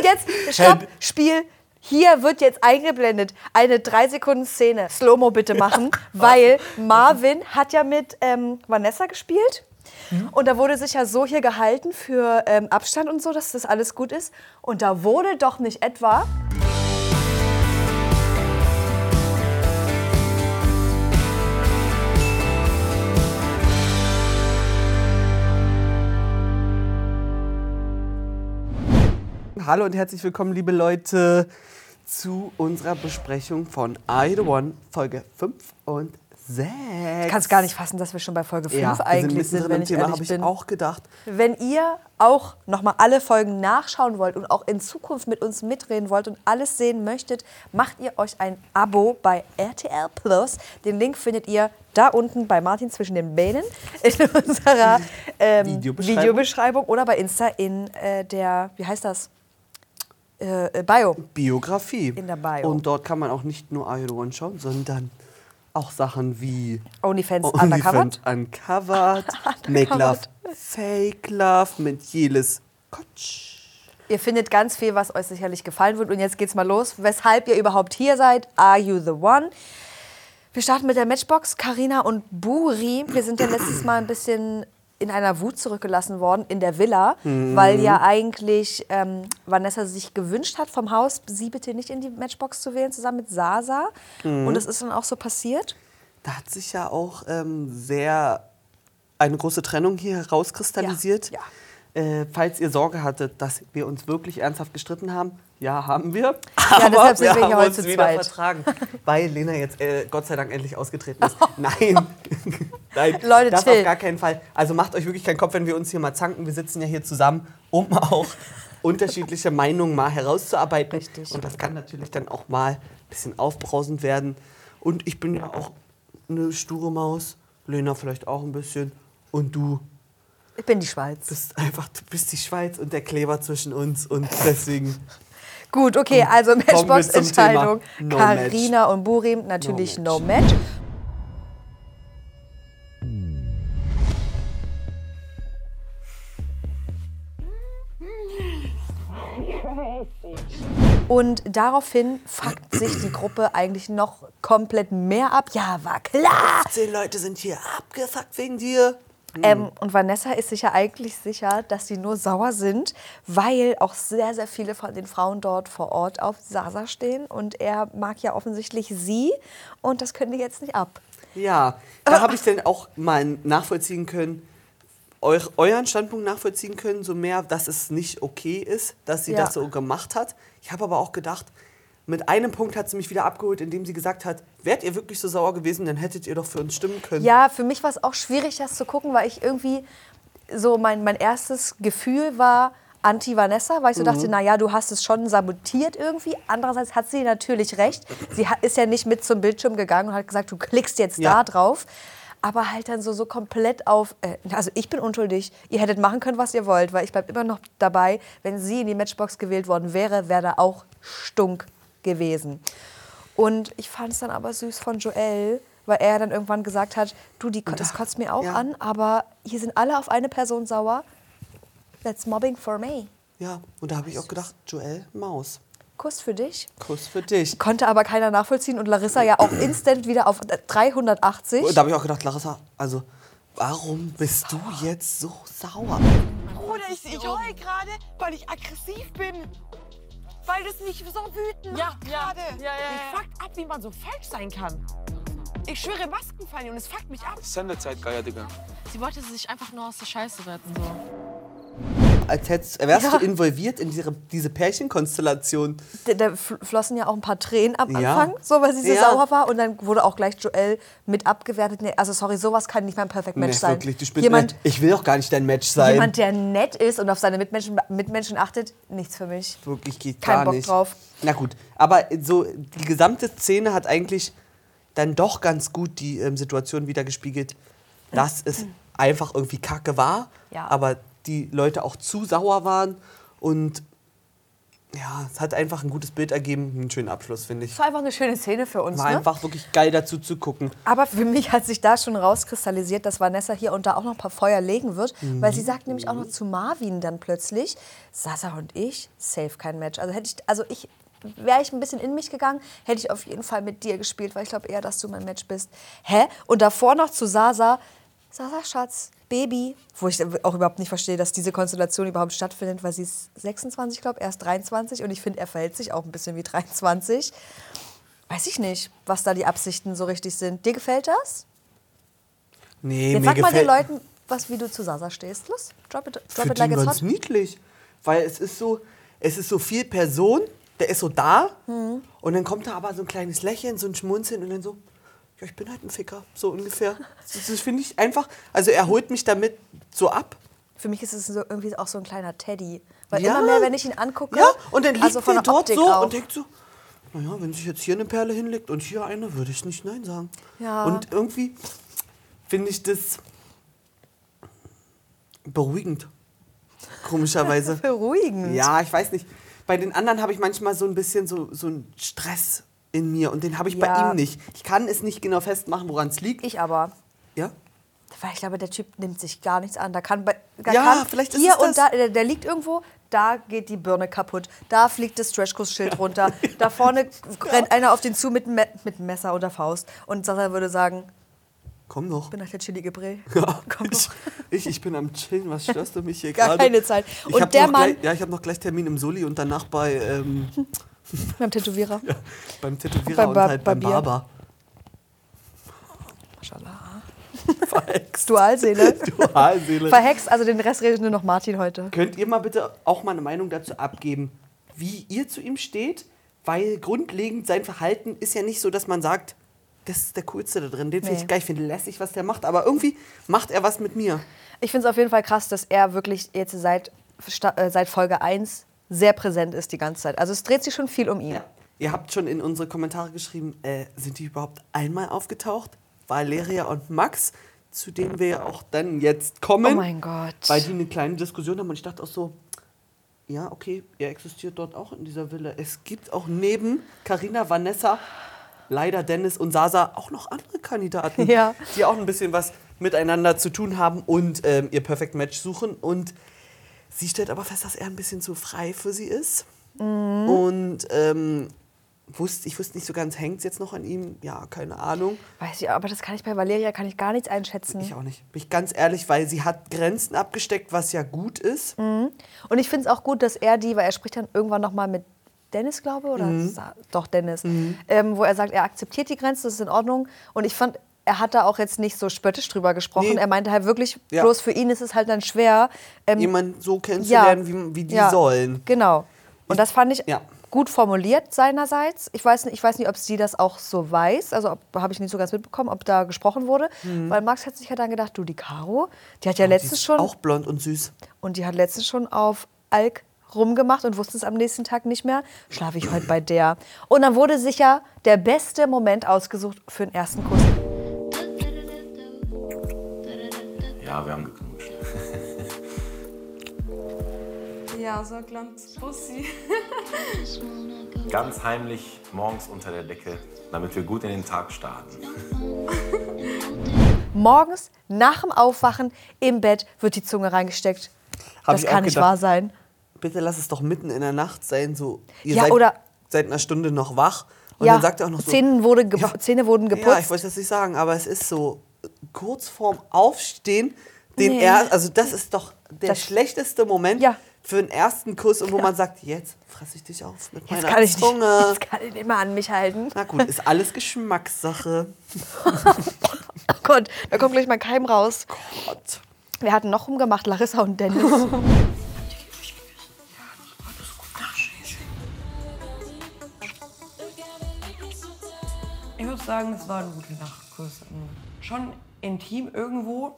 Und jetzt, stopp, Spiel. Hier wird jetzt eingeblendet eine 3 Sekunden Szene. Slow-Mo bitte machen, weil Marvin hat ja mit ähm, Vanessa gespielt. Und da wurde sich ja so hier gehalten für ähm, Abstand und so, dass das alles gut ist. Und da wurde doch nicht etwa. Hallo und herzlich willkommen, liebe Leute, zu unserer Besprechung von I The One, Folge 5 und 6. Ich kann es gar nicht fassen, dass wir schon bei Folge 5 ja, eigentlich sind, sind, wenn ich Thema, ehrlich habe ich bin. auch gedacht. Wenn ihr auch nochmal alle Folgen nachschauen wollt und auch in Zukunft mit uns mitreden wollt und alles sehen möchtet, macht ihr euch ein Abo bei RTL Plus. Den Link findet ihr da unten bei Martin zwischen den Beinen in unserer ähm, Videobeschreibung. Videobeschreibung oder bei Insta in äh, der, wie heißt das? Äh, äh, Bio. Biografie. In der Bio. Und dort kann man auch nicht nur One schauen, sondern auch Sachen wie OnlyFans OnlyFans Undercovered. Uncovered, Make Love, Fake Love mit Jelis Kotsch. Ihr findet ganz viel, was euch sicherlich gefallen wird. Und jetzt geht's mal los. Weshalb ihr überhaupt hier seid? Are you the one? Wir starten mit der Matchbox. Karina und Buri. Wir sind ja letztes Mal ein bisschen in einer Wut zurückgelassen worden in der Villa, weil ja eigentlich ähm, Vanessa sich gewünscht hat vom Haus, sie bitte nicht in die Matchbox zu wählen, zusammen mit Sasa. Und das ist dann auch so passiert. Da hat sich ja auch ähm, sehr eine große Trennung hier herauskristallisiert. Ja, Äh, falls ihr Sorge hattet, dass wir uns wirklich ernsthaft gestritten haben, ja, haben wir. deshalb sind wir hier haben heute zu wieder zweit. vertragen, weil Lena jetzt äh, Gott sei Dank endlich ausgetreten ist. Nein, nein, Leute, das chill. auf gar keinen Fall. Also macht euch wirklich keinen Kopf, wenn wir uns hier mal zanken. Wir sitzen ja hier zusammen, um auch unterschiedliche Meinungen mal herauszuarbeiten. Richtig. Und das kann natürlich dann auch mal ein bisschen aufbrausend werden. Und ich bin ja auch eine sture Maus. Lena vielleicht auch ein bisschen. Und du Ich bin die Schweiz. bist einfach, du bist die Schweiz und der Kleber zwischen uns. Und deswegen Gut, okay, also Matchbox-Entscheidung. No Karina und Burim natürlich No no match. Und daraufhin fuckt sich die Gruppe eigentlich noch komplett mehr ab. Ja, war klar. zehn Leute sind hier abgefuckt wegen dir. Ähm, und Vanessa ist sich ja eigentlich sicher, dass sie nur sauer sind, weil auch sehr, sehr viele von den Frauen dort vor Ort auf Sasa stehen. Und er mag ja offensichtlich sie. Und das können die jetzt nicht ab. Ja, da habe ich dann auch mal nachvollziehen können, eu euren Standpunkt nachvollziehen können, so mehr, dass es nicht okay ist, dass sie Ja. das so gemacht hat. Ich habe aber auch gedacht, mit einem Punkt hat sie mich wieder abgeholt, indem sie gesagt hat, wärt ihr wirklich so sauer gewesen, dann hättet ihr doch für uns stimmen können. Ja, für mich war es auch schwierig, das zu gucken, weil ich irgendwie so mein, mein erstes Gefühl war anti-Vanessa, weil ich so dachte, Mhm. na ja, du hast es schon sabotiert irgendwie. Andererseits hat sie natürlich recht. Sie ist ja nicht mit zum Bildschirm gegangen und hat gesagt, du klickst jetzt Ja. da drauf. Aber halt dann so, so komplett auf, äh, also ich bin unschuldig, ihr hättet machen können, was ihr wollt, weil ich bleib immer noch dabei, wenn sie in die Matchbox gewählt worden wäre, wäre da auch Stunk gewesen. Und ich fand es dann aber süß von Joel, weil er dann irgendwann gesagt hat, du, die, das kotzt mir auch ja. an, aber hier sind alle auf eine Person sauer. That's mobbing for me. Ja, und da habe ich auch gedacht, Joel, Maus, Kuss für dich. Kuss für dich. Konnte aber keiner nachvollziehen und Larissa ja auch instant wieder auf 380. Und da habe ich auch gedacht, Larissa, also warum bist du jetzt so sauer? Bruder, ich, ich heul gerade, weil ich aggressiv bin. Weil das mich so wütend Ja, macht ja, gerade. ja, ja, Mich ja. fuckt ab, wie man so falsch sein kann. Ich schwöre, Masken fallen und es fuckt mich ab. Sendezeit, Geier, Digga. Sie wollte sich einfach nur aus der Scheiße retten. So. Als hättest, wärst Ja. du involviert in diese, diese Pärchenkonstellation. Da, da fl- flossen ja auch ein paar Tränen am Ja. Anfang, so weil sie so Ja. sauer war. Und dann wurde auch gleich Joel mit abgewertet. Nee, also sorry, sowas kann nicht mein Perfect Match Nee, sein. wirklich, du spielst jemand, mir, ich will doch gar nicht dein Match sein. jemand, der nett ist und auf seine Mitmenschen, Mitmenschen achtet, nichts für mich. Wirklich geht Kein gar Bock nicht. drauf. Na gut, aber so die gesamte Szene hat eigentlich dann doch ganz gut die ähm, Situation wieder gespiegelt, dass es einfach irgendwie kacke war, Ja. aber die Leute auch zu sauer waren und ja, es hat einfach ein gutes Bild ergeben, einen schönen Abschluss, finde ich. Das war einfach eine schöne Szene für uns. War Ne? einfach wirklich geil dazu zu gucken. Aber für mich hat sich da schon rauskristallisiert, dass Vanessa hier und da auch noch ein paar Feuer legen wird, weil Mhm. sie sagt nämlich auch noch zu Marvin dann plötzlich, Sasa und ich, safe kein Match. Also hätte ich, also ich, wäre ich ein bisschen in mich gegangen, hätte ich auf jeden Fall mit dir gespielt, weil ich glaube eher, dass du mein Match bist. Hä? Und davor noch zu Sasa, Sasa Schatz, Baby, wo ich auch überhaupt nicht verstehe, dass diese Konstellation überhaupt stattfindet, weil sie ist 26, glaube ich, erst 23 und ich finde, er verhält sich auch ein bisschen wie 23. Weiß ich nicht, was da die Absichten so richtig sind. Dir gefällt das? Nee, Jetzt mir sag mal den Leuten, was, wie du zu Sasa stehst. Los, drop it, drop für it like it's hot. niedlich. Weil es ist so, es ist so viel Person, der ist so da Mhm. und dann kommt da aber so ein kleines Lächeln, so ein Schmunzeln und dann so, ja, ich bin halt ein Ficker, so ungefähr. Das, das finde ich einfach, also er holt mich damit so ab. Für mich ist es so, irgendwie auch so ein kleiner Teddy. Weil Ja. immer mehr, wenn ich ihn angucke, Ja, und dann liegt also von er der dort Optik so auch. und denkt so, naja, wenn sich jetzt hier eine Perle hinlegt und hier eine, würde ich nicht Nein sagen. Ja. Und irgendwie finde ich das beruhigend. Komischerweise. Beruhigend. Ja, ich weiß nicht. Bei den anderen habe ich manchmal so ein bisschen so, so einen Stress in mir und den habe ich bei Ja. ihm nicht. Ich kann es nicht genau festmachen, woran es liegt. Ich aber. ja? Weil ich glaube, der Typ nimmt sich gar nichts an. Da kann, bei, da Ja, kann vielleicht ist hier und da, der, der liegt irgendwo, da geht die Birne kaputt, da fliegt das Stretchkurs-Schild runter, da vorne rennt einer auf den zu mit, Me mit Messer oder Faust. Und Sasa würde sagen, Komm noch. ich bin nach der Chili Gebré. Ja, Komm ich, doch. ich, ich bin am Chillen, was störst du mich hier Gar gerade? keine Zeit. Ich Und der noch Mann- Gleich, ja, ich habe noch gleich Termin im Soli und danach bei, ähm, Beim Tätowierer. beim Tätowierer Beim und halt beim Barbier. Barber. Maschallah. Verhext. Dualseele. Dualseele. Verhext, also den Rest redet nur noch Martin heute. Könnt ihr mal bitte auch mal eine Meinung dazu abgeben, wie ihr zu ihm steht? Weil grundlegend sein Verhalten ist ja nicht so, dass man sagt, das ist der Coolste da drin, den finde Nee. ich geil, ich finde lässig, was der macht. Aber irgendwie macht er was mit mir. Ich finde es auf jeden Fall krass, dass er wirklich jetzt seit, äh, seit Folge 1 sehr präsent ist die ganze Zeit. Also es dreht sich schon viel um ihn. Ihr habt schon in unsere Kommentare geschrieben, äh, sind die überhaupt einmal aufgetaucht? Valeria und Max, zu denen wir ja auch dann jetzt kommen. Oh mein Gott. Weil die eine kleine Diskussion haben und ich dachte auch so, ja, okay, er existiert dort auch in dieser Villa. Es gibt auch neben Karina, Vanessa, leider Dennis und Sasa auch noch andere Kandidaten, Ja. die auch ein bisschen was miteinander zu tun haben und ähm, ihr Perfect Match suchen. Und sie stellt aber fest, dass er ein bisschen zu frei für sie ist. Mhm. Und ähm, wusste, ich wusste nicht so ganz, hängt es jetzt noch an ihm? Ja, keine Ahnung. Weiß ich, aber das kann ich bei Valeria kann ich gar nichts einschätzen. Ich auch nicht. Bin ich ganz ehrlich, weil sie hat Grenzen abgesteckt, was ja gut ist. Und ich finde es auch gut, dass er die, weil er spricht dann irgendwann noch mal mit Dennis, glaube ich, oder Mhm. Doch Dennis, ähm, wo er sagt, er akzeptiert die Grenze, das ist in Ordnung. Und ich fand, er hat da auch jetzt nicht so spöttisch drüber gesprochen. Nee. Er meinte halt wirklich, Ja. bloß für ihn ist es halt dann schwer. Ähm, Jemanden so kennenzulernen, wie, wie die ja, sollen. Genau. Und das fand ich Ja. gut formuliert seinerseits. Ich weiß nicht, ich weiß nicht ob sie das auch so weiß. Also habe ich nicht so ganz mitbekommen, ob da gesprochen wurde. Weil Max hat sich ja dann gedacht, du, die Caro, die hat ja Mhm. Die letztens schon Auch blond und süß. und die hat letztens schon auf Alk rumgemacht und wusste es am nächsten Tag nicht mehr. Schlafe ich heute bei der. Und dann wurde sicher der beste Moment ausgesucht für den ersten Kuss. Ja, wir haben geknutscht. Ja, so ein kleines Bussi. Ganz heimlich morgens unter der Decke, damit wir gut in den Tag starten. Morgens nach dem Aufwachen im Bett wird die Zunge reingesteckt. Hab das kann nicht gedacht. wahr sein. Bitte lass es doch mitten in der Nacht sein. So, ihr Ja, seid oder- seit einer Stunde noch wach. Und ja, dann sagt er auch noch so. Zähne, wurde ge- Zähne wurden geputzt. Ja, ich wollte das nicht sagen, aber es ist so kurz vorm Aufstehen, den Nee. er, also das ist doch der Das- schlechteste Moment Ja. für einen ersten Kuss und wo man sagt, jetzt fresse ich dich auf mit jetzt, meiner kann ich nicht, Zunge. jetzt kann ich nicht mehr an mich halten. Na gut, ist alles Geschmackssache. Oh Gott, da kommt gleich mal Keim raus. Gott. Wir hatten noch rumgemacht, Larissa und Dennis. Ich muss sagen, es war ein guter Nachtkuss. Schon intim irgendwo,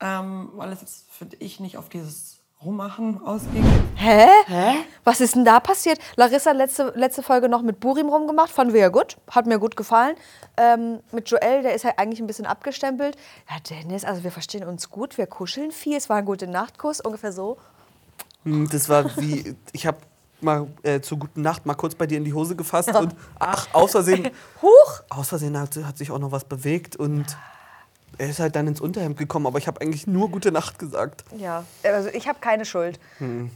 ähm, weil es jetzt, finde ich, nicht auf dieses Rummachen ausging. Hä? Hä? Was ist denn da passiert? Larissa hat letzte, letzte Folge noch mit Burim rumgemacht, fanden wir ja gut, hat mir gut gefallen. Ähm, mit Joel, der ist ja eigentlich ein bisschen abgestempelt. Ja, Dennis, also wir verstehen uns gut, wir kuscheln viel, es war ein guter Nachtkuss, ungefähr so. Hm, Das war wie, ich habe mal äh, zur guten Nacht mal kurz bei dir in die Hose gefasst und ach, aus Versehen, Huch! aus Versehen hat, hat sich auch noch was bewegt und er ist halt dann ins Unterhemd gekommen, aber ich habe eigentlich nur gute Nacht gesagt. Ja, also ich habe keine Schuld. Ähm,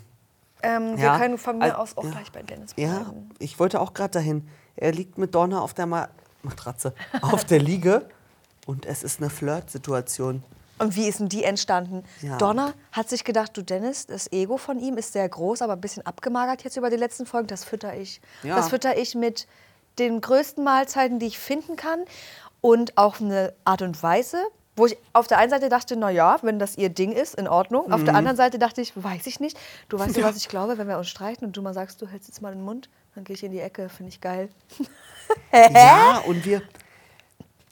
Wir Hm. Ja, können von mir al- aus auch ja. gleich bei Dennis Ja, bleiben. ich wollte auch gerade dahin. Er liegt mit Donna auf der Ma Matratze, auf der Liege und es ist eine Flirtsituation. Und wie ist denn die entstanden? Ja. Donna hat sich gedacht, du Dennis, das Ego von ihm ist sehr groß, aber ein bisschen abgemagert jetzt über die letzten Folgen. Das fütter ich. Ja. Das fütter ich mit den größten Mahlzeiten, die ich finden kann. Und auf eine Art und Weise, wo ich auf der einen Seite dachte, na ja, wenn das ihr Ding ist, in Ordnung. Auf der Mhm. anderen Seite dachte ich, weiß ich nicht. Du weißt ja, was ich glaube, wenn wir uns streiten und du mal sagst, du hältst jetzt mal den Mund, dann gehe ich in die Ecke, finde ich geil. Ja, und wir,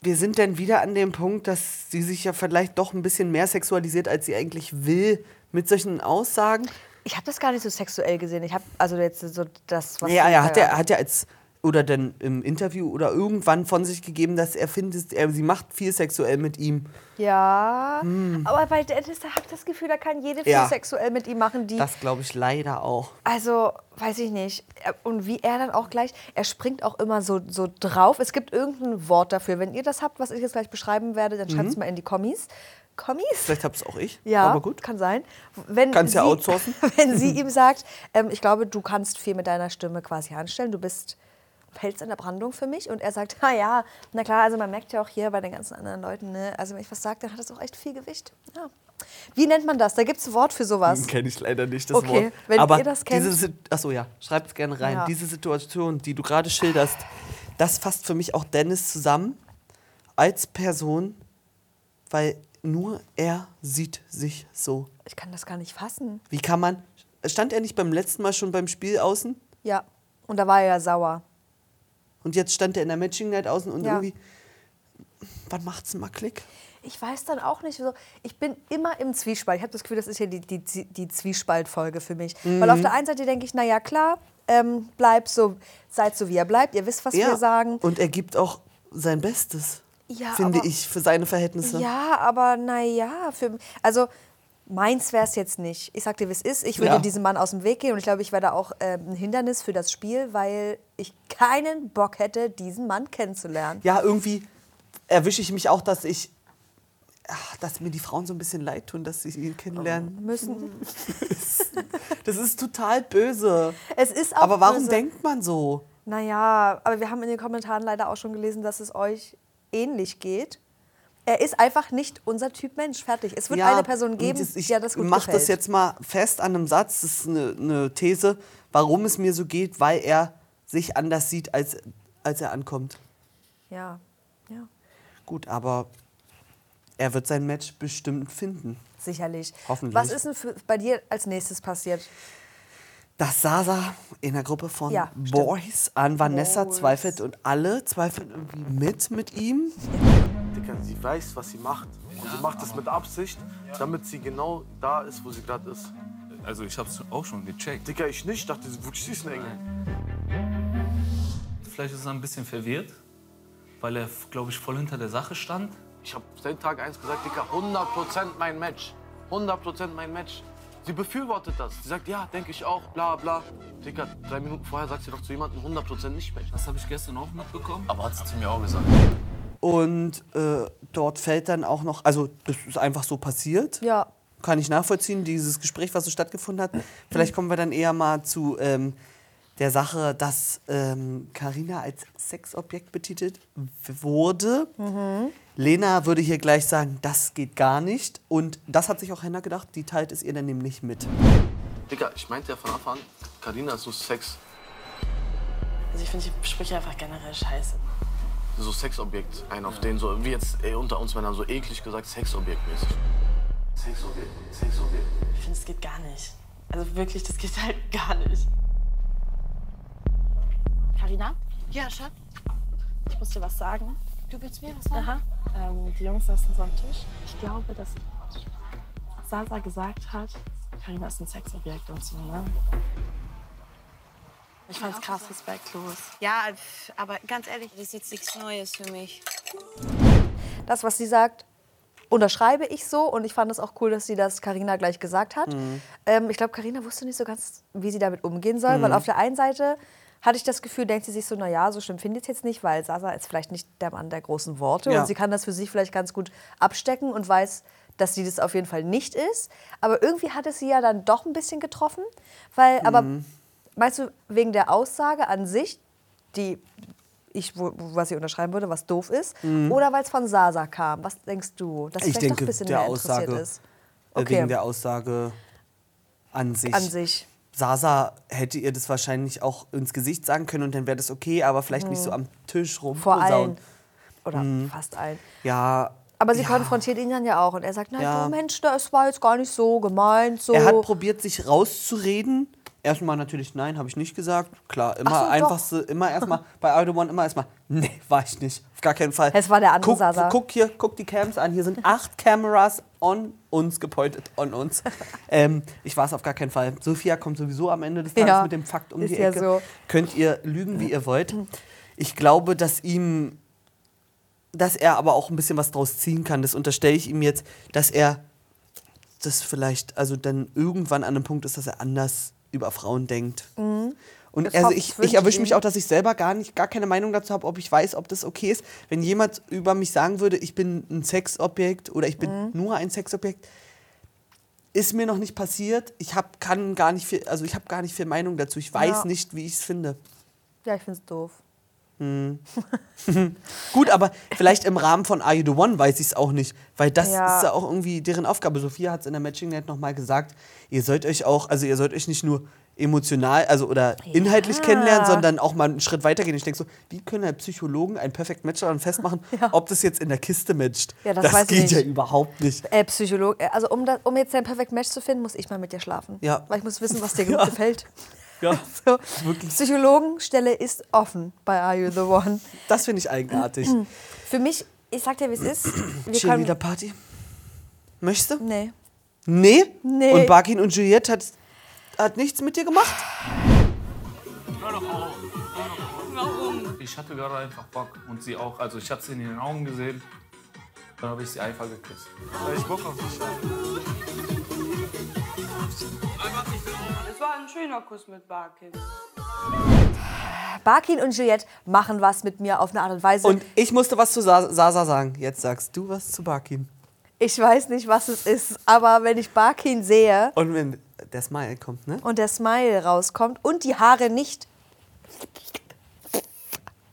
wir sind dann wieder an dem Punkt, dass sie sich ja vielleicht doch ein bisschen mehr sexualisiert, als sie eigentlich will, mit solchen Aussagen. Ich habe das gar nicht so sexuell gesehen. Ich habe also jetzt so das, was Ja, er hat ja, hat ja als oder dann im Interview oder irgendwann von sich gegeben, dass er findet, er, sie macht viel sexuell mit ihm. Ja, aber bei Dennis, da habe ich das Gefühl, da kann jede viel Hm. Ja. sexuell mit ihm machen, die. Das glaube ich leider auch. Also, weiß ich nicht. Und wie er dann auch gleich, er springt auch immer so, so drauf. Es gibt irgendein Wort dafür. Wenn ihr das habt, was ich jetzt gleich beschreiben werde, dann schreibt es mal in die Kommis. Kommis? Vielleicht hab's auch ich. Ja, Mhm. aber gut. kann sein. Wenn Kannst ja sie- outsourcen. Wenn sie ihm sagt, ähm, ich glaube, du kannst viel mit deiner Stimme quasi anstellen, du bist Pelz in der Brandung für mich. Und er sagt, na ja, na klar, also man merkt ja auch hier bei den ganzen anderen Leuten, ne, also wenn ich was sage, dann hat das auch echt viel Gewicht. Ja. Wie nennt man das? Da gibt es ein Wort für sowas. Kenne ich leider nicht, das Okay, Wort. wenn Aber ihr das kennt- Diese, achso, ja, schreibt es gerne rein. Ja. Diese Situation, die du gerade schilderst, das fasst für mich auch Dennis zusammen als Person, weil nur er sieht sich so. Ich kann das gar nicht fassen. Wie kann man. Stand er nicht beim letzten Mal schon beim Spiel außen? Ja. Und da war er ja sauer. Und jetzt stand er in der Matching Night außen und Ja. irgendwie. Wann macht's mal Klick? Ich weiß dann auch nicht so. Ich bin immer im Zwiespalt. Ich habe das Gefühl, das ist hier die, die, die Zwiespaltfolge für mich. Weil Mhm. auf der einen Seite denke ich, na ja, klar, ähm, bleibt so, seid so, wie er bleibt. Ihr wisst, was wir sagen. Und er gibt auch sein Bestes. Ja, finde aber- ich, für seine Verhältnisse. Ja, aber naja, für also meins wäre es jetzt nicht. Ich sag dir, wie es ist. Ich würde Ja. diesem Mann aus dem Weg gehen und ich glaube, ich wäre da auch ähm, ein Hindernis für das Spiel, weil ich keinen Bock hätte, diesen Mann kennenzulernen. ja, irgendwie erwische ich mich auch, dass ich, ach, dass mir die Frauen so ein bisschen leid tun, dass sie ihn kennenlernen. Müssen. Das ist total böse. Es ist auch Aber warum böse. denkt man so? Naja, aber wir haben in den Kommentaren leider auch schon gelesen, dass es euch ähnlich geht. Er ist einfach nicht unser Typ Mensch. Fertig. Es wird eine Person geben, das- ich die ja das gut mach gefällt. das jetzt mal fest an einem Satz. Das ist eine, eine These, warum es mir so geht, weil er sich anders sieht, als, als er ankommt. Ja, ja, Gut, aber er wird sein Match bestimmt finden. sicherlich. Hoffentlich. Was ist denn für, bei dir als nächstes passiert? Dass Sasa in der Gruppe von Ja, stimmt. Boys an Vanessa Boys. zweifelt und alle zweifeln irgendwie mit mit ihm. Digga, sie weiß, was sie macht. Und sie macht es mit Absicht, damit sie genau da ist, wo sie gerade ist. Also ich hab's auch schon gecheckt. Digga, ich nicht. Ich dachte, sie wirklich ist ein Engel. Vielleicht ist er ein bisschen verwirrt, weil er, glaube ich, voll hinter der Sache stand. Ich habe seit Tag 1 gesagt, Digga, 100% mein Match. 100% mein Match. Sie befürwortet das. Sie sagt, ja, denke ich auch, bla bla. Digga, drei Minuten vorher sagt sie doch zu jemandem 100% nicht Match. Das habe ich gestern auch mitbekommen. Aber hat sie zu mir auch gesagt. Und äh, dort fällt dann auch noch, also das ist einfach so passiert. Ja. Kann ich nachvollziehen, dieses Gespräch, was so stattgefunden hat. Vielleicht kommen wir dann eher mal zu ähm, der Sache, dass Karina als Sexobjekt betitelt wurde. Lena würde hier gleich sagen, das geht gar nicht. Und das hat sich auch Henna gedacht, die teilt es ihr dann nämlich mit. Digga, ich meinte ja von Anfang an, Carina ist so Sex, Also ich finde die Sprüche einfach generell scheiße. So Sexobjekt. Ein auf den so, wie jetzt ey, unter uns Männern so eklig gesagt, Sexobjekt-mäßig. Sexobjekt, Sexobjekt. Ich finde, es geht gar nicht. Also wirklich, das geht halt gar nicht. Carina, Ja, Schatz. ich muss dir was sagen. Du willst mir was sagen? Aha. Ähm, die Jungs saßen so am Tisch. Ich glaube, dass Sasa gesagt hat, Carina ist ein Sexobjekt und so, ne? Ich fand's krass respektlos. Ja, aber ganz ehrlich, das ist jetzt nichts Neues für mich. Das, was sie sagt, unterschreibe ich so und ich fand es auch cool, dass sie das Karina gleich gesagt hat. Mhm. Ähm, ich glaube, Karina wusste nicht so ganz, wie sie damit umgehen soll, weil auf der einen Seite hatte ich das Gefühl, denkt sie sich so, naja, so schlimm finde ich es jetzt nicht, weil Sasa ist vielleicht nicht der Mann der großen Worte Ja. und sie kann das für sich vielleicht ganz gut abstecken und weiß, dass sie das auf jeden Fall nicht ist. Aber irgendwie hat es sie ja dann doch ein bisschen getroffen, weil, aber Mhm. Meinst du, wegen der Aussage an sich, die ich, wo, was ich unterschreiben würde, was doof ist, oder weil es von Sasa kam? Was denkst du? Dass Mhm. Ich vielleicht denke, doch ein bisschen der mehr Aussage, ist. äh, Okay. wegen der Aussage an sich. An sich. Sasa hätte ihr das wahrscheinlich auch ins Gesicht sagen können und dann wäre das okay, aber vielleicht nicht so am Tisch rum. Mhm. Vor allen. Oder fast allen. Ja. Aber sie ja. konfrontiert ihn dann ja auch und er sagt, na Ja. du Mensch, das war jetzt gar nicht so gemeint. So. Er hat probiert, sich rauszureden. Erstmal natürlich, nein, habe ich nicht gesagt. Klar, immer so, doch. einfachste, immer erstmal bei Idol One immer erstmal, nee, war ich nicht. Auf gar keinen Fall. Es war der andere guck, Sasa. Guck hier, guck die Cams an. Hier sind acht Kameras on uns gepointet, on uns. ähm, ich war es auf gar keinen Fall. Sophia kommt sowieso am Ende des Tages Ja, mit dem Fakt um die ja Ecke. so. Könnt ihr lügen, wie ihr wollt. Ich glaube, dass ihm dass er aber auch ein bisschen was draus ziehen kann. Das unterstelle ich ihm jetzt, dass er das vielleicht, also dann irgendwann an einem Punkt ist, dass er anders über Frauen denkt. Und Das also ich, ich erwische ich mich auch, dass ich selber gar nicht, gar keine Meinung dazu habe, ob ich weiß, ob das okay ist. Wenn jemand über mich sagen würde, ich bin ein Sexobjekt oder ich bin nur ein Sexobjekt, ist mir noch nicht passiert. Ich habe kann gar nicht viel, also ich habe gar nicht viel Meinung dazu. Ich weiß Ja. nicht, wie ich es finde. Ja, ich finde es doof. Gut, aber vielleicht im Rahmen von Are You the One weiß ich es auch nicht, weil das Ja. ist ja auch irgendwie deren Aufgabe. Sophia hat es in der Matching Night nochmal gesagt, ihr sollt euch auch, also ihr sollt euch nicht nur emotional, also oder inhaltlich kennenlernen, sondern auch mal einen Schritt weitergehen. Ich denke so, wie können halt Psychologen ein Perfect Match daran festmachen, ob das jetzt in der Kiste matcht? Ja, das weiß ich geht ja nicht. überhaupt nicht. Äh, Psycholog, äh, also um, da, um jetzt dein Perfect Match zu finden, muss ich mal mit dir schlafen. Ja. Weil ich muss wissen, was dir gut gefällt. Ja, So. wirklich. Psychologenstelle ist offen bei Are You the One. Das finde ich eigenartig. Für mich, ich sag dir, wie es ist. Wir Cheerleader Party. Möchtest du? nee. Nee? Nee. Und Barkin und Juliette hat, hat nichts mit dir gemacht? Ich hatte gerade einfach Bock und sie auch. Also ich habe sie in den Augen gesehen. Dann habe ich sie einfach geküsst. Ich Bock auf dich ein schöner Kuss mit Barkin. Barkin und Juliette machen was mit mir auf eine Art und Weise. Und ich musste was zu Sa Sasa sagen. Jetzt sagst du was zu Barkin. ich weiß nicht, was es ist, aber wenn ich Barkin sehe Und wenn der Smile kommt, ne? und der Smile rauskommt und die Haare nicht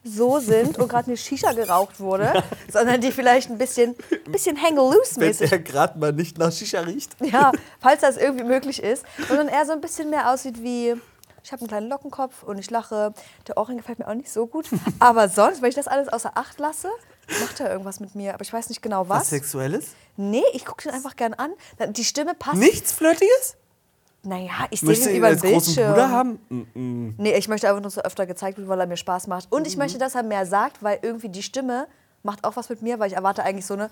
so sind und gerade eine Shisha geraucht wurde, sondern die vielleicht ein bisschen, bisschen Wenn hang-loose-mäßig er gerade mal nicht nach Shisha riecht. Ja, falls das irgendwie möglich ist. Sondern er so ein bisschen mehr aussieht wie, ich habe einen kleinen Lockenkopf und ich lache. Der Ohrring gefällt mir auch nicht so gut. Aber sonst, wenn ich das alles außer Acht lasse, macht er irgendwas mit mir. Aber ich weiß nicht genau Was was. Sexuelles? Nee, ich gucke den einfach gern an. Die Stimme passt. Nichts Flirtiges? Naja, ich sehe ihn über den Bildschirm. Bruder haben? Mm, Nee, ich möchte einfach nur so öfter gezeigt wird, weil er mir Spaß macht. Und Mhm. ich möchte, dass er mehr sagt, weil irgendwie die Stimme macht auch was mit mir, weil ich erwarte eigentlich so eine,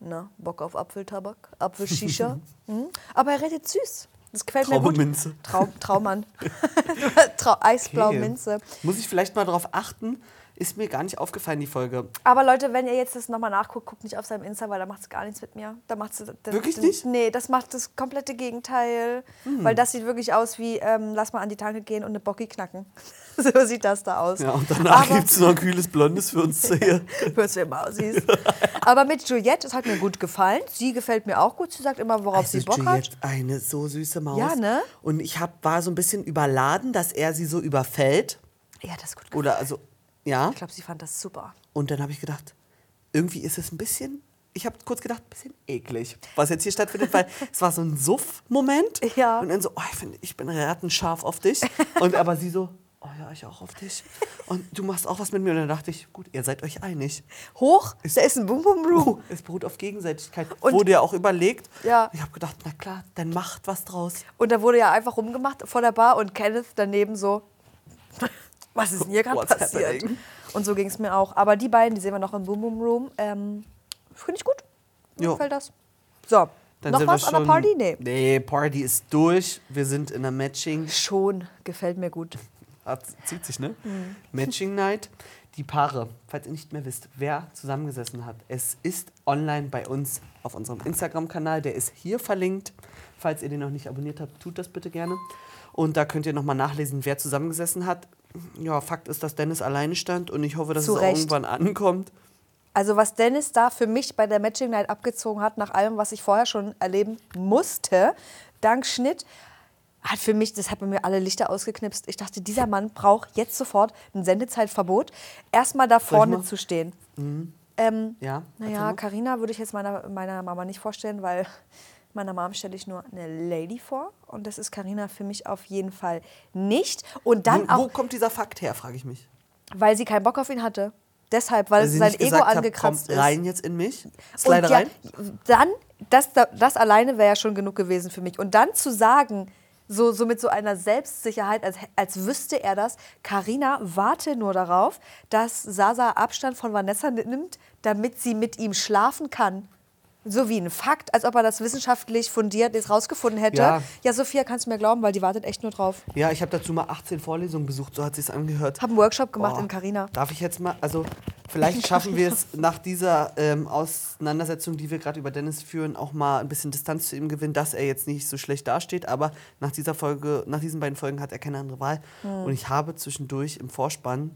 na, Bock auf Apfeltabak, Apfelshisha. mhm. Aber er redet süß. Das gefällt mir gut. Traubeminze. Trau Traumann. Trau Eisblau Okay. Minze. Muss ich vielleicht mal darauf achten? Ist mir gar nicht aufgefallen, die Folge. Aber Leute, wenn ihr jetzt das nochmal nachguckt, guckt nicht auf seinem Insta, weil da macht es gar nichts mit mir. Da macht's, das, Wirklich das, nicht? Nee, das macht das komplette Gegenteil. Weil das sieht wirklich aus wie, ähm, lass mal an die Tanke gehen und eine Bocki knacken. so sieht das da aus. Ja, und danach gibt es noch ein kühles Blondes für uns hier. Hörst du immer aussiehst. Aber mit Juliette, das hat mir gut gefallen. Sie gefällt mir auch gut. Sie sagt immer, worauf Also sie Bock Juliette, hat. eine so süße Maus. Ja, ne? Und ich hab, war so ein bisschen überladen, dass er sie so überfällt. Ja, das ist gut. Oder also, ja. Ich glaube, sie fand das super. Und dann habe ich gedacht, irgendwie ist es ein bisschen, ich habe kurz gedacht, ein bisschen eklig, was jetzt hier stattfindet, weil es war so ein Suff-Moment. Ja. Und dann so, oh, ich finde, ich bin rattenscharf auf dich. Und aber sie so, oh ja, ich auch auf dich. Und du machst auch was mit mir. Und dann dachte ich, gut, ihr seid euch einig. Hoch, da ist ein Boom Boom Room. Oh, es beruht auf Gegenseitigkeit. Und- Wurde ja auch überlegt. Ja. Ich habe gedacht, na klar, dann macht was draus. Und da wurde ja einfach rumgemacht vor der Bar und Kenneth daneben so, was ist denn hier gerade passiert? Und so ging es mir auch. Aber die beiden, die sehen wir noch im Boom Boom Room. Ähm, Finde ich gut. Mir Jo. gefällt das. So, Dann noch sind was wir an der schon- Party? Nee. Nee, Party ist durch. Wir sind in der Matching. Schon, gefällt mir gut. Hat, zieht sich, ne? Mhm. Matching Night. Die Paare, falls ihr nicht mehr wisst, wer zusammengesessen hat. Es ist online bei uns auf unserem Instagram-Kanal. Der ist hier verlinkt. Falls ihr den noch nicht abonniert habt, tut das bitte gerne. Und da könnt ihr nochmal nachlesen, wer zusammengesessen hat. Ja, Fakt ist, dass Dennis alleine stand und ich hoffe, dass Zu es irgendwann ankommt. Also was Dennis da für mich bei der Matching Night abgezogen hat, nach allem, was ich vorher schon erleben musste, dank Schnitt, hat für mich, das hat bei mir alle Lichter ausgeknipst. Ich dachte, dieser Mann braucht jetzt sofort ein Sendezeitverbot, erstmal da vorne zu stehen. Mhm. Ähm, Ja, naja, mal. Carina würde ich jetzt meiner, meiner Mama nicht vorstellen, weil meiner Mom stelle ich nur eine Lady vor. Und das ist Carina für mich auf jeden Fall nicht. Und dann wo, wo auch, kommt dieser Fakt her, frage ich mich. weil sie keinen Bock auf ihn hatte. Deshalb, weil, Weil sein Ego gesagt hat, angekratzt komm ist. rein jetzt in mich. Und ja, rein. dann, das, das alleine wäre ja schon genug gewesen für mich. Und dann zu sagen, so, so mit so einer Selbstsicherheit, als, als wüsste er das, Karina warte nur darauf, dass Sasa Abstand von Vanessa nimmt, damit sie mit ihm schlafen kann. So wie ein Fakt, als ob er das wissenschaftlich fundiert jetzt rausgefunden hätte. Ja. Ja, Sophia, kannst du mir glauben, weil die wartet echt nur drauf. Ja, ich habe dazu mal 18 Vorlesungen besucht, so hat sie es angehört. Hab einen Workshop gemacht Boah. in Carina. Darf ich jetzt mal, also vielleicht schaffen wir es nach dieser ähm, Auseinandersetzung, die wir gerade über Dennis führen, auch mal ein bisschen Distanz zu ihm gewinnen, dass er jetzt nicht so schlecht dasteht. Aber nach dieser Folge, nach diesen beiden Folgen hat er keine andere Wahl. Hm. Und ich habe zwischendurch im Vorspann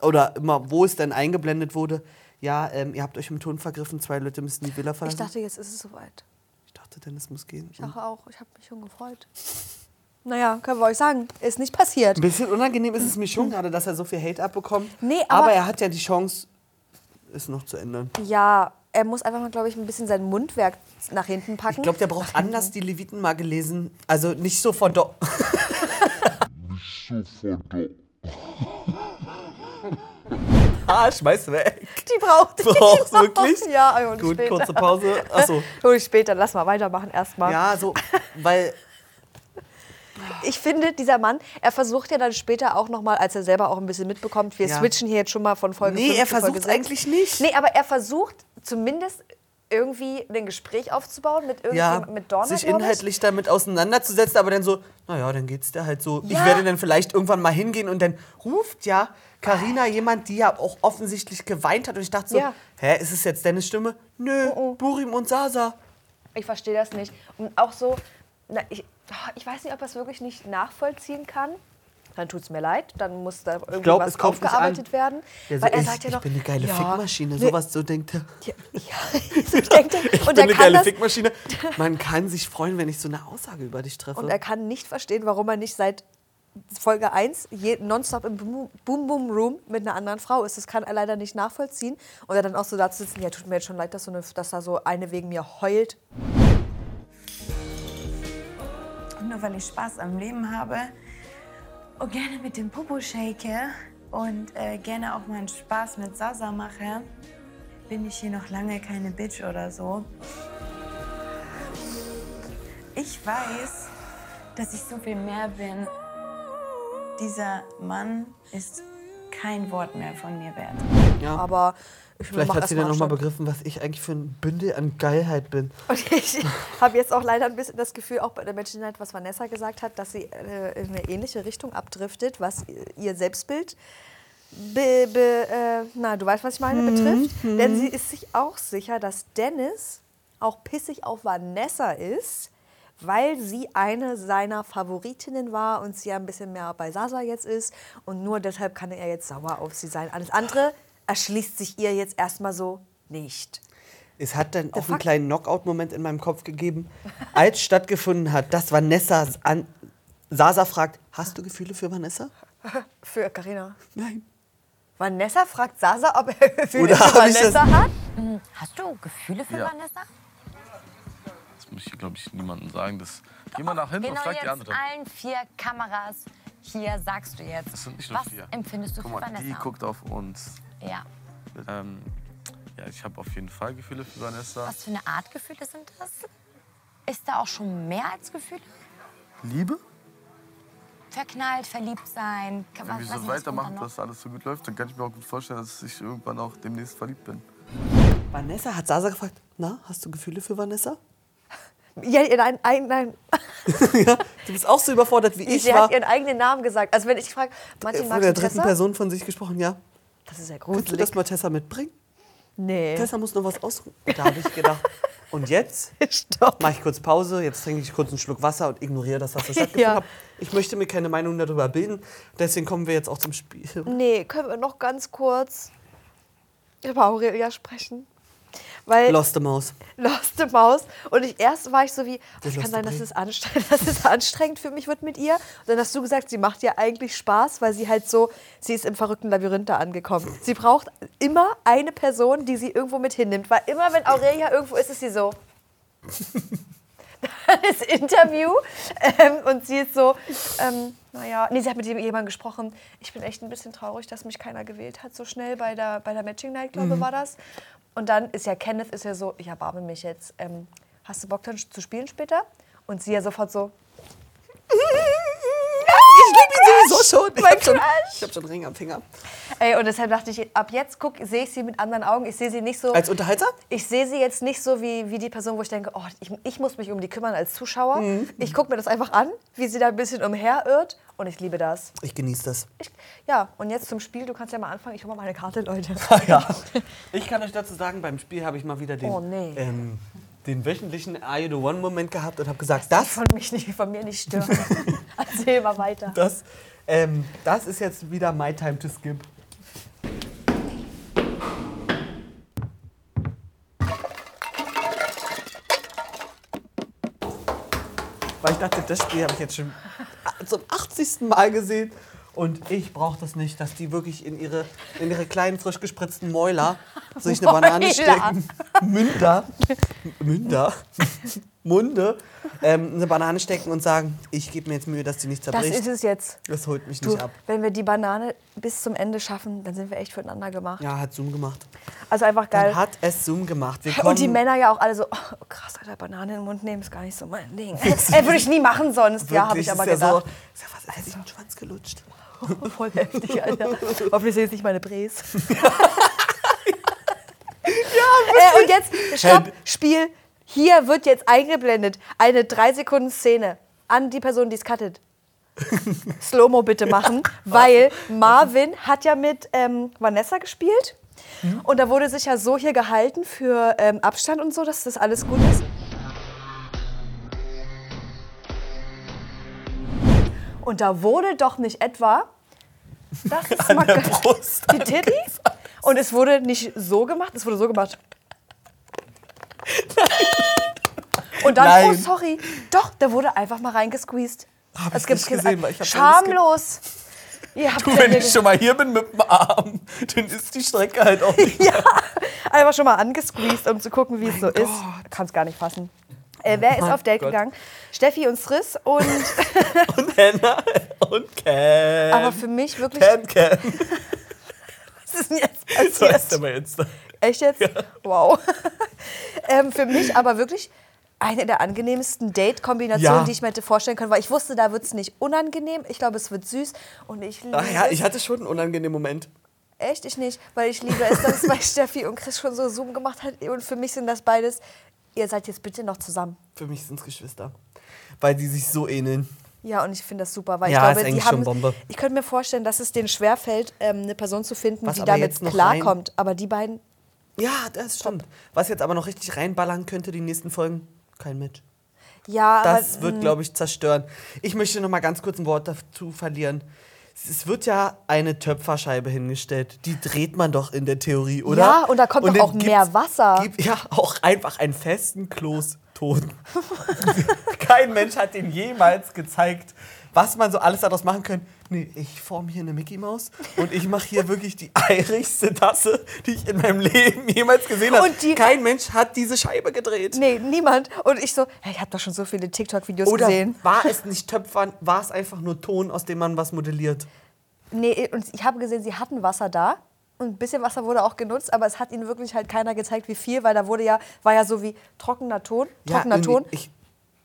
oder immer, wo es denn eingeblendet wurde, ja, ähm, ihr habt euch im Ton vergriffen, zwei Leute müssen die Villa Ich verlassen. dachte, jetzt ist es soweit. Ich dachte, Dennis muss gehen. Ich dachte auch, ich habe mich schon gefreut. Naja, können wir euch sagen, ist nicht passiert. Ein bisschen unangenehm ist es mir schon gerade, dass er so viel Hate abbekommt. Nee, aber aber- er hat ja die Chance, es noch zu ändern. Ja, er muss einfach mal, glaube ich, ein bisschen sein Mundwerk nach hinten packen. Ich glaube, der braucht anders die Leviten mal gelesen. Also nicht so von do. ah, schmeiß weg. die braucht die Brauchst noch. wirklich? Ja, hol ich Gut, später. kurze Pause. Achso. Hol ich später, lass mal weitermachen erstmal. Ja, so, weil Ich finde, dieser Mann, er versucht ja dann später auch nochmal, als er selber auch ein bisschen mitbekommt, wir Ja. switchen hier jetzt schon mal von Folge Nee, 5 er zu Folge versucht's 6. eigentlich nicht. Nee, aber er versucht zumindest irgendwie ein Gespräch aufzubauen mit ja, irgendjemand, mit Dorna, sich ich. inhaltlich damit auseinanderzusetzen, aber dann so, naja, dann geht's dir halt so. Ich Ja. werde dann vielleicht irgendwann mal hingehen und dann ruft ja Karina jemand, die ja auch offensichtlich geweint hat und ich dachte so, Ja. hä, ist es jetzt Dennis Stimme? Nö, Burim und Sasa. Ich verstehe das nicht. Und auch so, na, ich, oh, ich weiß nicht, ob er es wirklich nicht nachvollziehen kann. Dann tut es mir leid, dann muss da irgendwie glaub, es kommt aufgearbeitet werden. Der so, Weil er ich, sagt ja ich noch, bin eine geile ja, Fickmaschine, sowas so denkt er. Ja, ja, so denkt er. Ich Und bin er eine geile das, Fickmaschine. Man kann sich freuen, wenn ich so eine Aussage über dich treffe. und er kann nicht verstehen, warum er nicht seit Folge 1 je, nonstop im Boom Boom Room mit einer anderen Frau ist. Das kann er leider nicht nachvollziehen. Und er dann auch so da zu sitzen, ja, tut mir jetzt schon leid, dass, so eine, dass da so eine wegen mir heult. Und nur weil ich Spaß am Leben habe und gerne mit dem Popo shake und äh, gerne auch mal einen Spaß mit Sasa mache, bin ich hier noch lange keine Bitch oder so. Ich weiß, dass ich so viel mehr bin. Dieser Mann ist kein Wort mehr von mir wert. ja. Aber ich Vielleicht hat sie dann nochmal begriffen, was ich eigentlich für ein Bündel an Geilheit bin. Und ich habe jetzt auch leider ein bisschen das Gefühl, auch bei der Menschen Night, was Vanessa gesagt hat, dass sie äh, in eine ähnliche Richtung abdriftet, was ihr Selbstbild be, be, äh, na, du weißt, was ich meine, Mhm, betrifft. Denn sie ist sich auch sicher, dass Dennis auch pissig auf Vanessa ist, weil sie eine seiner Favoritinnen war und sie ein bisschen mehr bei Sasa jetzt ist. Und nur deshalb kann er jetzt sauer auf sie sein. Alles andere erschließt sich ihr jetzt erstmal so nicht. Es hat dann auch einen fuck? kleinen Knockout-Moment in meinem Kopf gegeben, als stattgefunden hat, dass Vanessa an Sasa fragt, hast du Gefühle für Vanessa? Für Carina. Nein. Vanessa fragt Sasa, ob er Gefühle Oder für Vanessa hat. Hast du Gefühle für Ja. Vanessa? Das muss ich, glaube ich, niemandem sagen. Das, geh mal nach hinten und Genau frag die jetzt andere. allen vier Kameras hier sagst du jetzt. Das sind nicht nur was vier. empfindest du Guck für mal, Vanessa? die guckt auf uns. Ja. Ähm, ja, ich habe auf jeden Fall Gefühle für Vanessa. Was für eine Art Gefühle sind das? Ist da auch schon mehr als Gefühle? Liebe? Verknallt, verliebt sein? Was, Wenn wir so weitermachen, dass alles so gut läuft, dann kann ich mir auch gut vorstellen, dass ich irgendwann auch demnächst verliebt bin. Vanessa hat Sasa gefragt, na, hast du Gefühle für Vanessa? Ja, nein, nein, nein. Du bist auch so überfordert wie ich Sie war. hat ihren eigenen Namen gesagt. Also wenn ich frage, Martin, Von magst der dritten? Person von sich gesprochen, ja. Das ist ja Kannst du gruselig. das mal Tessa mitbringen? Nee. Tessa muss noch was ausruhen. Da habe ich gedacht, und jetzt mache ich kurz Pause, jetzt trinke ich kurz einen Schluck Wasser und ignoriere das, was da stattgefunden Ja. hat. Ich möchte mir keine Meinung darüber bilden. Deswegen kommen wir jetzt auch zum Spiel. Nee, können wir noch ganz kurz über Aurelia sprechen? Weil Lost the Maus. Lost the Maus. Und ich, erst war ich so wie, Der es kann sein, dass es, anstrengend, dass es anstrengend für mich wird mit ihr. Und dann hast du gesagt, sie macht ja eigentlich Spaß, weil sie halt so, sie ist im verrückten Labyrinth da angekommen. Sie braucht immer eine Person, die sie irgendwo mit hinnimmt. Weil immer, wenn Aurelia irgendwo ist, ist sie so. das Interview ähm, und sie ist so, ähm, naja, nee, sie hat mit jemandem gesprochen. Ich bin echt ein bisschen traurig, dass mich keiner gewählt hat so schnell bei der, bei der Matching Night, glaube Mhm. war das. Und dann ist ja Kenneth ist ja so, ich erbarme mich jetzt. Ähm, hast du Bock dann zu spielen später? Und sie ja sofort so, sowieso schon. Ich habe schon, hab schon Ring am Finger. ey, und deshalb dachte ich, ab jetzt guck, sehe ich sie mit anderen Augen. Ich sehe sie nicht so. Als Unterhalter? Ich sehe sie jetzt nicht so wie, wie die Person, wo ich denke, oh, ich, ich muss mich um die kümmern als Zuschauer. Mhm. Ich gucke mir das einfach an, wie sie da ein bisschen umherirrt. Und ich liebe das. Ich genieße das. Ich, ja, und jetzt zum Spiel. Du kannst ja mal anfangen. Ich hole mal meine Karte, Leute. ja. Ich kann euch dazu sagen, beim Spiel habe ich mal wieder den, Oh, nee. ähm, den wöchentlichen Are You the One-Moment gehabt und habe gesagt, das, Von, mich nicht, von mir nicht stören. Erzähl mal weiter. das, ähm, das ist jetzt wieder My Time to Skip. Weil ich dachte, das Spiel habe ich jetzt schon zum 80. Mal gesehen. Und ich brauche das nicht, dass die wirklich in ihre, in ihre kleinen, frisch gespritzten Mäuler sich eine Banane stecken. Münder. Münder. Munde. Ähm, eine Banane stecken und sagen, ich gebe mir jetzt Mühe, dass die nicht Das zerbricht. ist es jetzt. Das holt mich Du, nicht ab. wenn wir die Banane bis zum Ende schaffen, dann sind wir echt füreinander gemacht. Ja, hat Zoom gemacht. Also einfach geil. Dann hat es Zoom gemacht. Und die Männer ja auch alle so, oh, krass, Alter, Banane in den Mund nehmen ist gar nicht so mein Ding. Ey, würde ich nie machen sonst. ja, habe Wirklich, ich aber ist ja gedacht. So, ist ja was, hat sich den Schwanz gelutscht. Voll heftig, Alter. Hoffentlich sehe ich nicht meine Bres. äh, und jetzt, stopp, Spiel. Hier wird jetzt eingeblendet eine 3 Sekunden Szene an die Person, die es cuttet. Slow-Mo bitte machen, weil Marvin hat ja mit ähm, Vanessa gespielt. Und da wurde sich ja so hier gehalten für ähm, Abstand und so, dass das alles gut ist. Und da wurde doch nicht etwa. Das ist An mal der Brust die Titty. Und es wurde nicht so gemacht, es wurde so gemacht. Und dann, Nein. oh sorry, doch, da wurde einfach mal reingesqueezed. Hab Es ich gibt nicht keine- gesehen, weil ich hab Schamlos. Ihr habt Du, wenn ich schon mal hier bin mit dem Arm, dann ist die Strecke halt auch nicht. ja, einfach schon mal angesqueezed, um zu gucken, wie es so ist. Kann's gar nicht fassen. Äh, wer ist Mein auf Date Gott. gegangen? Steffi und Sriss und Und Hannah und Cam. aber für mich wirklich. Cam, Cam. Was ist denn jetzt So heißt passiert? der mal jetzt. Echt jetzt? Wow. ähm, für mich aber wirklich eine der angenehmsten Date-Kombinationen, Ja. die ich mir hätte vorstellen können, weil ich wusste, da wird es nicht unangenehm. Ich glaube, es wird süß und ich liebe Ach ja, ich hatte schon einen unangenehmen Moment. Echt, ich nicht, weil ich liebe es, dass bei Steffi und Chris schon so Zoom gemacht hat. Und für mich sind das beides, ihr seid jetzt bitte noch zusammen. Für mich sind es Geschwister. Weil die sich so ähneln. Ja, und ich finde das super, weil Ja, ich glaube, die haben. Bombe. Ich könnte mir vorstellen, dass es denen schwerfällt, ähm, eine Person zu finden, Was die damit klarkommt. Aber die beiden, Ja, das stimmt. Was jetzt aber noch richtig reinballern könnte, die nächsten Folgen, kein Match. ja, Das aber, wird, mh, glaube ich, zerstören. Ich möchte noch mal ganz kurz ein Wort dazu verlieren. Es wird ja eine Töpferscheibe hingestellt. Die dreht man doch in der Theorie, oder? Ja, und da kommt doch dann auch mehr Wasser. Gibt, ja, auch einfach einen festen Kloßton. Kein Mensch hat den jemals gezeigt, was man so alles daraus machen kann. Nee, ich forme hier eine Mickey Maus und ich mache hier wirklich die eierigste Tasse, die ich in meinem Leben jemals gesehen habe. Kein Mensch hat diese Scheibe gedreht. Nee, niemand. Und ich so, hey, ich habe doch schon so viele TikTok-Videos Oder gesehen. war es nicht Töpfern, war es einfach nur Ton, aus dem man was modelliert? Nee, und ich habe gesehen, sie hatten Wasser da. Und ein bisschen Wasser wurde auch genutzt, aber es hat ihnen wirklich halt keiner gezeigt, wie viel, weil da wurde ja, war ja so wie trockener Ton, trockener irgendwie- Ton. Ich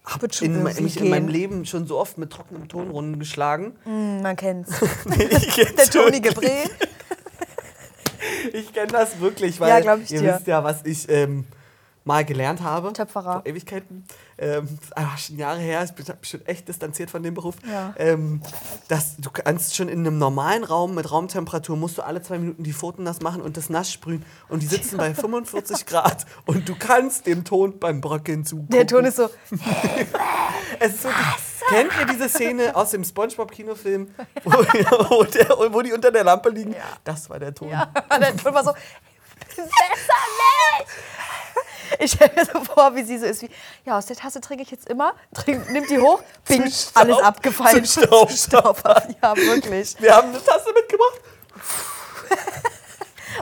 habe in, mich in meinem. Leben schon so oft mit trockenem Ton rumgeschlagen. Hm, man kennt's. ich kenn's Der Toni. Gebré. Ich kenne das wirklich, weil Ja, ich ihr dir. wisst ja, was ich ähm, mal gelernt habe. Töpferer. Vor Ewigkeiten. Ähm, ah, schon Jahre her, ich bin schon echt distanziert von dem Beruf. Ja. Ähm, dass du kannst schon in einem normalen Raum mit Raumtemperatur musst du alle zwei Minuten die Pfoten nass machen und das nass sprühen. Und die sitzen bei 45 Grad und du kannst dem Ton beim Bröckeln zugucken. Der Ton ist so, Es ist wirklich, kennt ihr diese Szene aus dem Spongebob-Kinofilm, wo, wo, der, wo die unter der Lampe liegen? Das war der Ton. ja, der Ton war so, besser nicht. Ich stelle mir so vor, wie sie so ist, wie, ja, aus der Tasse trinke ich jetzt immer, trink, nimmt die hoch, bing, Staub- alles abgefallen. zum Staub. Staub. Ja, wirklich. Wir haben eine Tasse mitgebracht.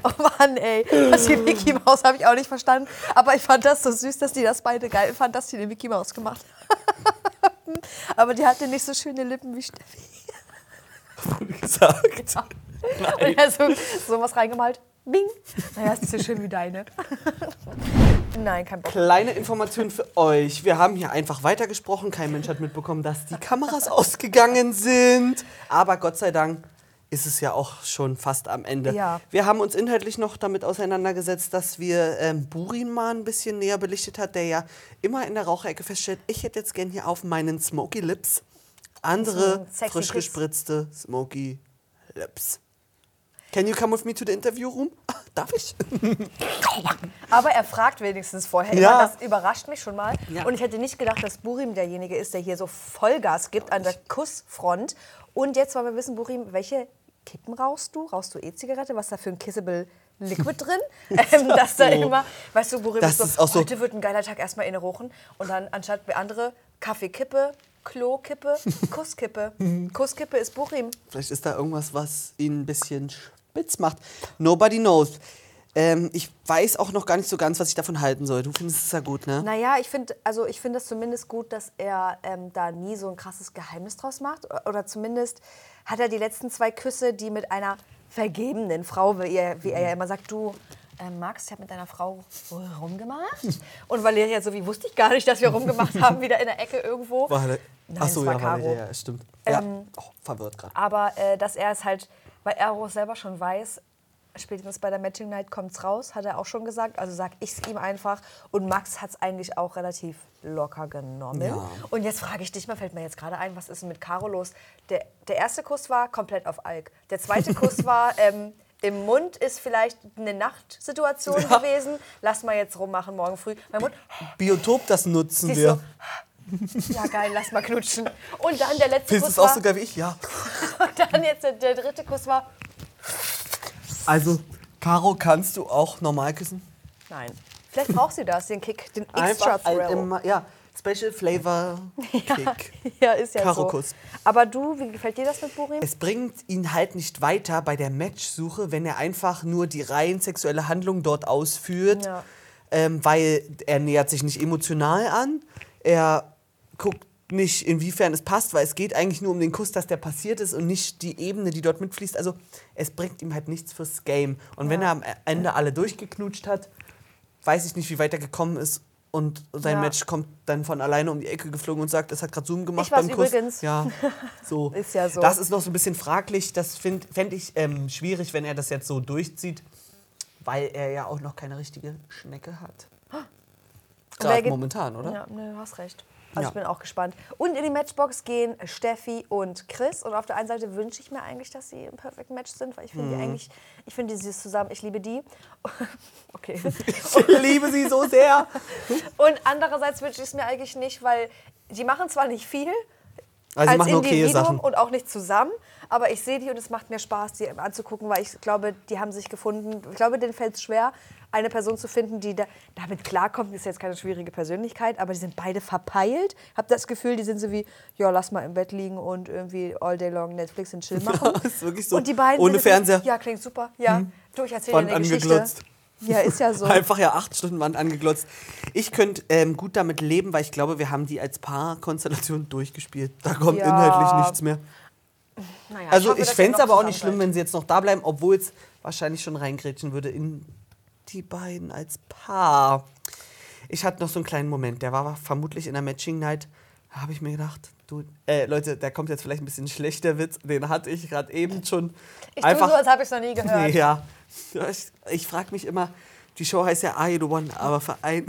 Oh Mann, ey. Das die Mickey Maus habe ich auch nicht verstanden. Aber ich fand das so süß, dass die das beide geil fanden, dass die den Mickey Maus gemacht haben. Aber die hatte nicht so schöne Lippen wie Steffi. gesagt. Und er so, so was reingemalt. Bing. Naja, ist nicht so schön wie deine. Nein, kein Bock. Kleine Information für euch. Wir haben hier einfach weitergesprochen. Kein Mensch hat mitbekommen, dass die Kameras ausgegangen sind. Aber Gott sei Dank ist es ja auch schon fast am Ende. Ja. Wir haben uns inhaltlich noch damit auseinandergesetzt, dass wir ähm, Burin mal ein bisschen näher belichtet hat, der ja immer in der Raucherecke feststellt, ich hätte jetzt gern hier auf meinen Smoky Lips andere frisch Lips. gespritzte Smoky Lips. Can you come with me to the interview room? Darf ich? Aber er fragt wenigstens vorher. Ja. Immer, das überrascht mich schon mal. Ja. Und ich hätte nicht gedacht, dass Burim derjenige ist, der hier so Vollgas gibt an der Kussfront. Und jetzt wollen wir wissen, Burim, welche Kippen rauchst du? Rauchst du E-Zigarette? Was ist da für ein Kissable Liquid drin? ähm, dass da so. immer, weißt du, Burim Das ist so, auch so- heute wird ein geiler Tag, erstmal inne rochen. Und dann anstatt wie andere Kaffeekippe, Klokippe, Kusskippe. Kusskippe ist Burim. Vielleicht ist da irgendwas, was ihn ein bisschen spitz macht. Nobody knows. Ähm, ich weiß auch noch gar nicht so ganz, was ich davon halten soll. Du findest es ja gut, ne? Naja, ich finde also ich finde es zumindest gut, dass er ähm, da nie so ein krasses Geheimnis draus macht. Oder zumindest hat er die letzten zwei Küsse, die mit einer vergebenen Frau, wie er, wie er ja immer sagt, du, ähm, Max, ich habe mit deiner Frau rumgemacht. Und Valeria so, wie wusste ich gar nicht, dass wir rumgemacht haben, wieder in der Ecke irgendwo. War Nein, Ach so, ja, war ja, stimmt. Ja. Ähm, oh, verwirrt gerade. Aber äh, dass er es halt, weil er auch selber schon weiß, spätestens bei der Matching Night kommt's raus, hat er auch schon gesagt. Also sag ich es ihm einfach. Und Max hat es eigentlich auch relativ locker genommen. Ja. Und jetzt frage ich dich mal, fällt mir jetzt gerade ein, was ist denn mit Caro los? Der, der erste Kuss war komplett auf Alk. Der zweite Kuss war ähm, im Mund ist vielleicht eine Nachtsituation Ja. gewesen. Lass mal jetzt rummachen morgen früh. Mein Mund, Biotop, das nutzen sie ist wir. so, ja geil, lass mal knutschen. Und dann der letzte Findest du Kuss es auch war, so geil wie ich? Ja. und dann jetzt der, der dritte Kuss war, Also, Caro, kannst du auch normal küssen? Nein. Vielleicht braucht sie das, den Kick, den extra Thrill. ja, Special Flavor Kick. Ja, ist ja so. Karo-Kuss. Aber du, wie gefällt dir das mit Burim? Es bringt ihn halt nicht weiter bei der Matchsuche, wenn er einfach nur die rein sexuelle Handlung dort ausführt, Ja. ähm, weil er nähert sich nicht emotional an. Er guckt nicht, inwiefern es passt, weil es geht eigentlich nur um den Kuss, dass der passiert ist und nicht die Ebene, die dort mitfließt. Also es bringt ihm halt nichts fürs Game. Und wenn er am Ende alle durchgeknutscht hat, weiß ich nicht, wie weit er gekommen ist. Und sein Ja. Match kommt dann von alleine um die Ecke geflogen und sagt, es hat gerade Zoom gemacht Ich beim Kuss. übrigens. Ja, so. Ist ja so. Das ist noch so ein bisschen fraglich. Das fände ich ähm, schwierig, wenn er das jetzt so durchzieht, weil er ja auch noch keine richtige Schnecke hat. Gerade momentan, oder? Ja, ne, du hast recht. Also Ja. ich bin auch gespannt. Und in die Matchbox gehen Steffi und Chris. Und auf der einen Seite wünsche ich mir eigentlich, dass sie im Perfect Match sind, weil ich finde die Mhm. eigentlich, ich finde die süß zusammen, ich liebe die. okay. Ich liebe sie so sehr. Und andererseits wünsche ich es mir eigentlich nicht, weil die machen zwar nicht viel, Also als okay Individuum Sachen. und auch nicht zusammen. Aber ich sehe die und es macht mir Spaß, die anzugucken, weil ich glaube, die haben sich gefunden. Ich glaube, denen fällt es schwer, eine Person zu finden, die da, damit klarkommt. Ist jetzt keine schwierige Persönlichkeit, aber die sind beide verpeilt. Hab das Gefühl, die sind so wie, ja, lass mal im Bett liegen und irgendwie all day long Netflix und Chill machen. Ja, ist wirklich so. Und die beiden Ohne Fernseher. Ja, klingt super. Ja, Hm. du, ich erzähle dir eine angeglotzt. Geschichte. Ja, ist ja so. Einfach ja acht Stunden waren angeglotzt. Ich könnte ähm, gut damit leben, weil ich glaube, wir haben die als Paarkonstellation durchgespielt. Da kommt Ja. inhaltlich nichts mehr. Naja, Also ich ihr fände es aber auch nicht schlimm, wenn sie jetzt noch da bleiben, obwohl es wahrscheinlich schon reingrätschen würde in die beiden als Paar. Ich hatte noch so einen kleinen Moment, der war vermutlich in der Matching Night. Da habe ich mir gedacht, du, äh, Leute, da kommt jetzt vielleicht ein bisschen schlechter Witz. Den hatte ich gerade eben schon. Ich tue so, als habe ich es noch nie gehört. Ja. Ich, ich frage mich immer, die Show heißt ja Are You the One, aber für ein.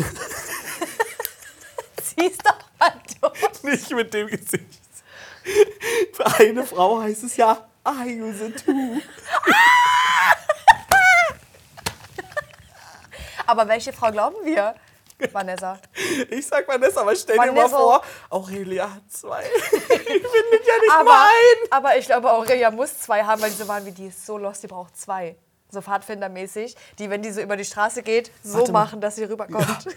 Schieß doch mal durch. Nicht mit dem Gesicht. Für eine Frau heißt es ja, I use it too. Aber welche Frau glauben wir? Vanessa. Ich sag Vanessa, aber stell dir mal Vanessa. vor, Aurelia hat zwei. ich bin ja nicht Aber, mein. aber ich glaube, Aurelia muss zwei haben, weil die so waren wie die ist so lost, die braucht zwei. So Pfadfindermäßig, die, wenn die so über die Straße geht, so mal. machen, dass sie rüberkommt.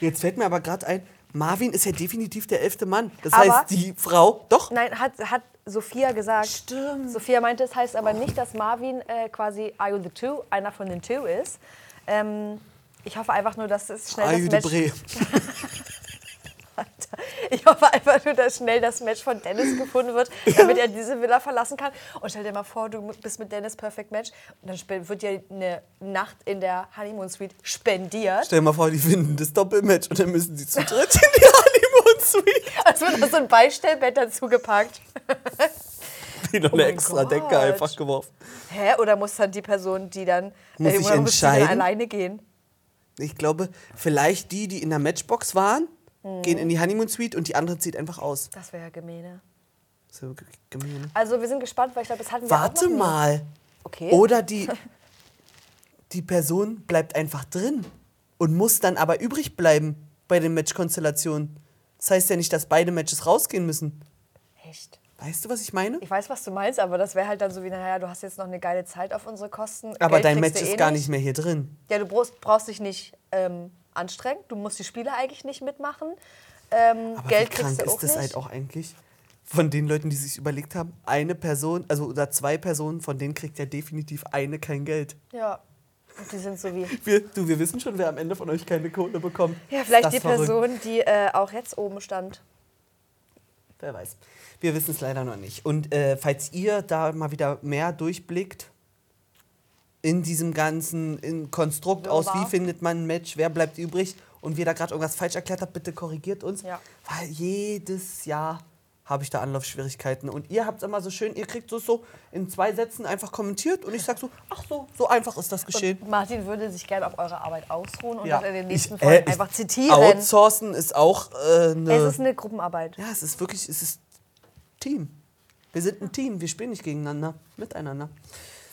Jetzt fällt mir aber gerade ein, Marvin ist ja definitiv der elfte Mann. Das Aber- heißt, die Frau, doch, Nein, hat, hat Sophia gesagt. Stimmt. Sophia meinte, es heißt aber nicht, dass Marvin äh, quasi Are You the Two, einer von den Two ist. Ähm, ich hoffe einfach nur, dass es schnell Ayu das de Match... Ich hoffe einfach nur, dass schnell das Match von Dennis gefunden wird, damit er diese Villa verlassen kann. Und stell dir mal vor, du bist mit Dennis Perfect Match und dann wird dir eine Nacht in der Honeymoon Suite spendiert. Stell dir mal vor, die finden das Doppelmatch und dann müssen sie zu dritt in die Honeymoon Suite. Es wird noch so ein Beistellbett dazu gepackt. Die noch Oh eine extra Decke Gott. einfach geworfen. Hä? Oder muss dann die Person, die dann Muss äh, muss dann entscheiden? alleine gehen? Ich glaube, vielleicht die, die in der Matchbox waren, Mhm. gehen in die Honeymoon Suite und die andere zieht einfach aus. Das wäre ja gemeine. So gemein. Also wir sind gespannt, weil ich glaube, das hatten wir Warte auch noch nie. mal. Okay. Oder die, die Person bleibt einfach drin und muss dann aber übrig bleiben bei den Matchkonstellationen. Das heißt ja nicht, dass beide Matches rausgehen müssen. Echt? Weißt du, was ich meine? Ich weiß, was du meinst, aber das wäre halt dann so wie, naja, du hast jetzt noch eine geile Zeit auf unsere Kosten. Aber Geld dein Match ist eh gar nicht mehr hier drin. Ja, du brauchst, brauchst dich nicht ähm, anstrengen. Du musst die Spiele eigentlich nicht mitmachen. Ähm, Aber Geld wie krank kriegst du ist das nicht. halt auch eigentlich? Von den Leuten, die sich überlegt haben, eine Person, also oder zwei Personen, von denen kriegt ja definitiv eine kein Geld. Ja. Und die sind so wie. Wir, du, wir wissen schon, wer am Ende von euch keine Kohle bekommt. Ja, vielleicht die verrückt? Person, die äh, auch jetzt oben stand. Wer weiß. Wir wissen es leider noch nicht. Und äh, falls ihr da mal wieder mehr durchblickt in diesem ganzen Konstrukt aus, wie findet man ein Match, wer bleibt übrig und wir da gerade irgendwas falsch erklärt habt, bitte korrigiert uns. Ja. Weil jedes Jahr habe ich da Anlaufschwierigkeiten. Und ihr habt es immer so schön, ihr kriegt es so in zwei Sätzen einfach kommentiert und ich sag so, ach so, so einfach ist das geschehen. Und Martin würde sich gerne auf eure Arbeit ausruhen und Ja. das in den nächsten Ich- äh, Folgen einfach zitieren. Outsourcen ist auch äh, eine. Es ist eine Gruppenarbeit. Ja, es ist wirklich, es ist Team. Wir sind ein Team, wir spielen nicht gegeneinander, miteinander.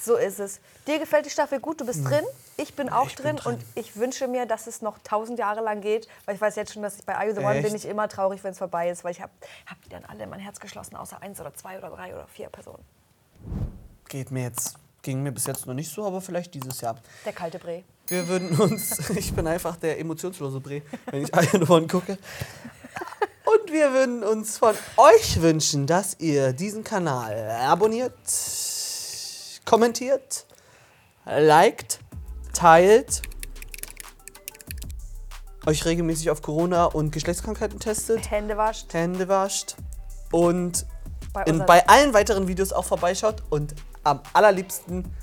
So ist es. Dir gefällt die Staffel gut, du bist drin. Ich bin auch Hm. ich bin drin, drin. und ich wünsche mir, dass es noch tausend Jahre lang geht, weil ich weiß jetzt schon, dass ich bei Are You the One bin ich immer traurig, wenn es vorbei ist, weil ich habe hab die dann alle in mein Herz geschlossen, außer eins oder zwei oder drei oder vier Personen. Geht mir jetzt, ging mir bis jetzt noch nicht so, aber vielleicht dieses Jahr. Der kalte Bree. Wir würden uns, ich bin einfach der emotionslose Bre, wenn ich Iron One gucke. Und wir würden uns von euch wünschen, dass ihr diesen Kanal abonniert, kommentiert, liked, teilt, euch regelmäßig auf Corona und Geschlechtskrankheiten testet, Hände wascht. Hände wascht und Bei in, bei allen weiteren Videos auch vorbeischaut und am allerliebsten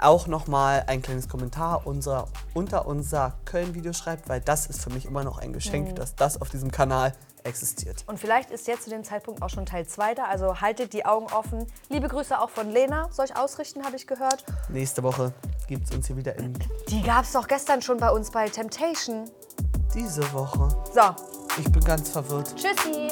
auch nochmal ein kleines Kommentar unser, unter unser Köln-Video schreibt, weil das ist für mich immer noch ein Geschenk, Mhm. dass das auf diesem Kanal existiert. Und vielleicht ist jetzt zu dem Zeitpunkt auch schon Teil 2 da, also haltet die Augen offen. Liebe Grüße auch von Lena, soll ich ausrichten, habe ich gehört. Nächste Woche gibt es uns hier wieder in Die gab es doch gestern schon bei uns bei Temptation. diese Woche. So, Ich bin ganz verwirrt. tschüssi.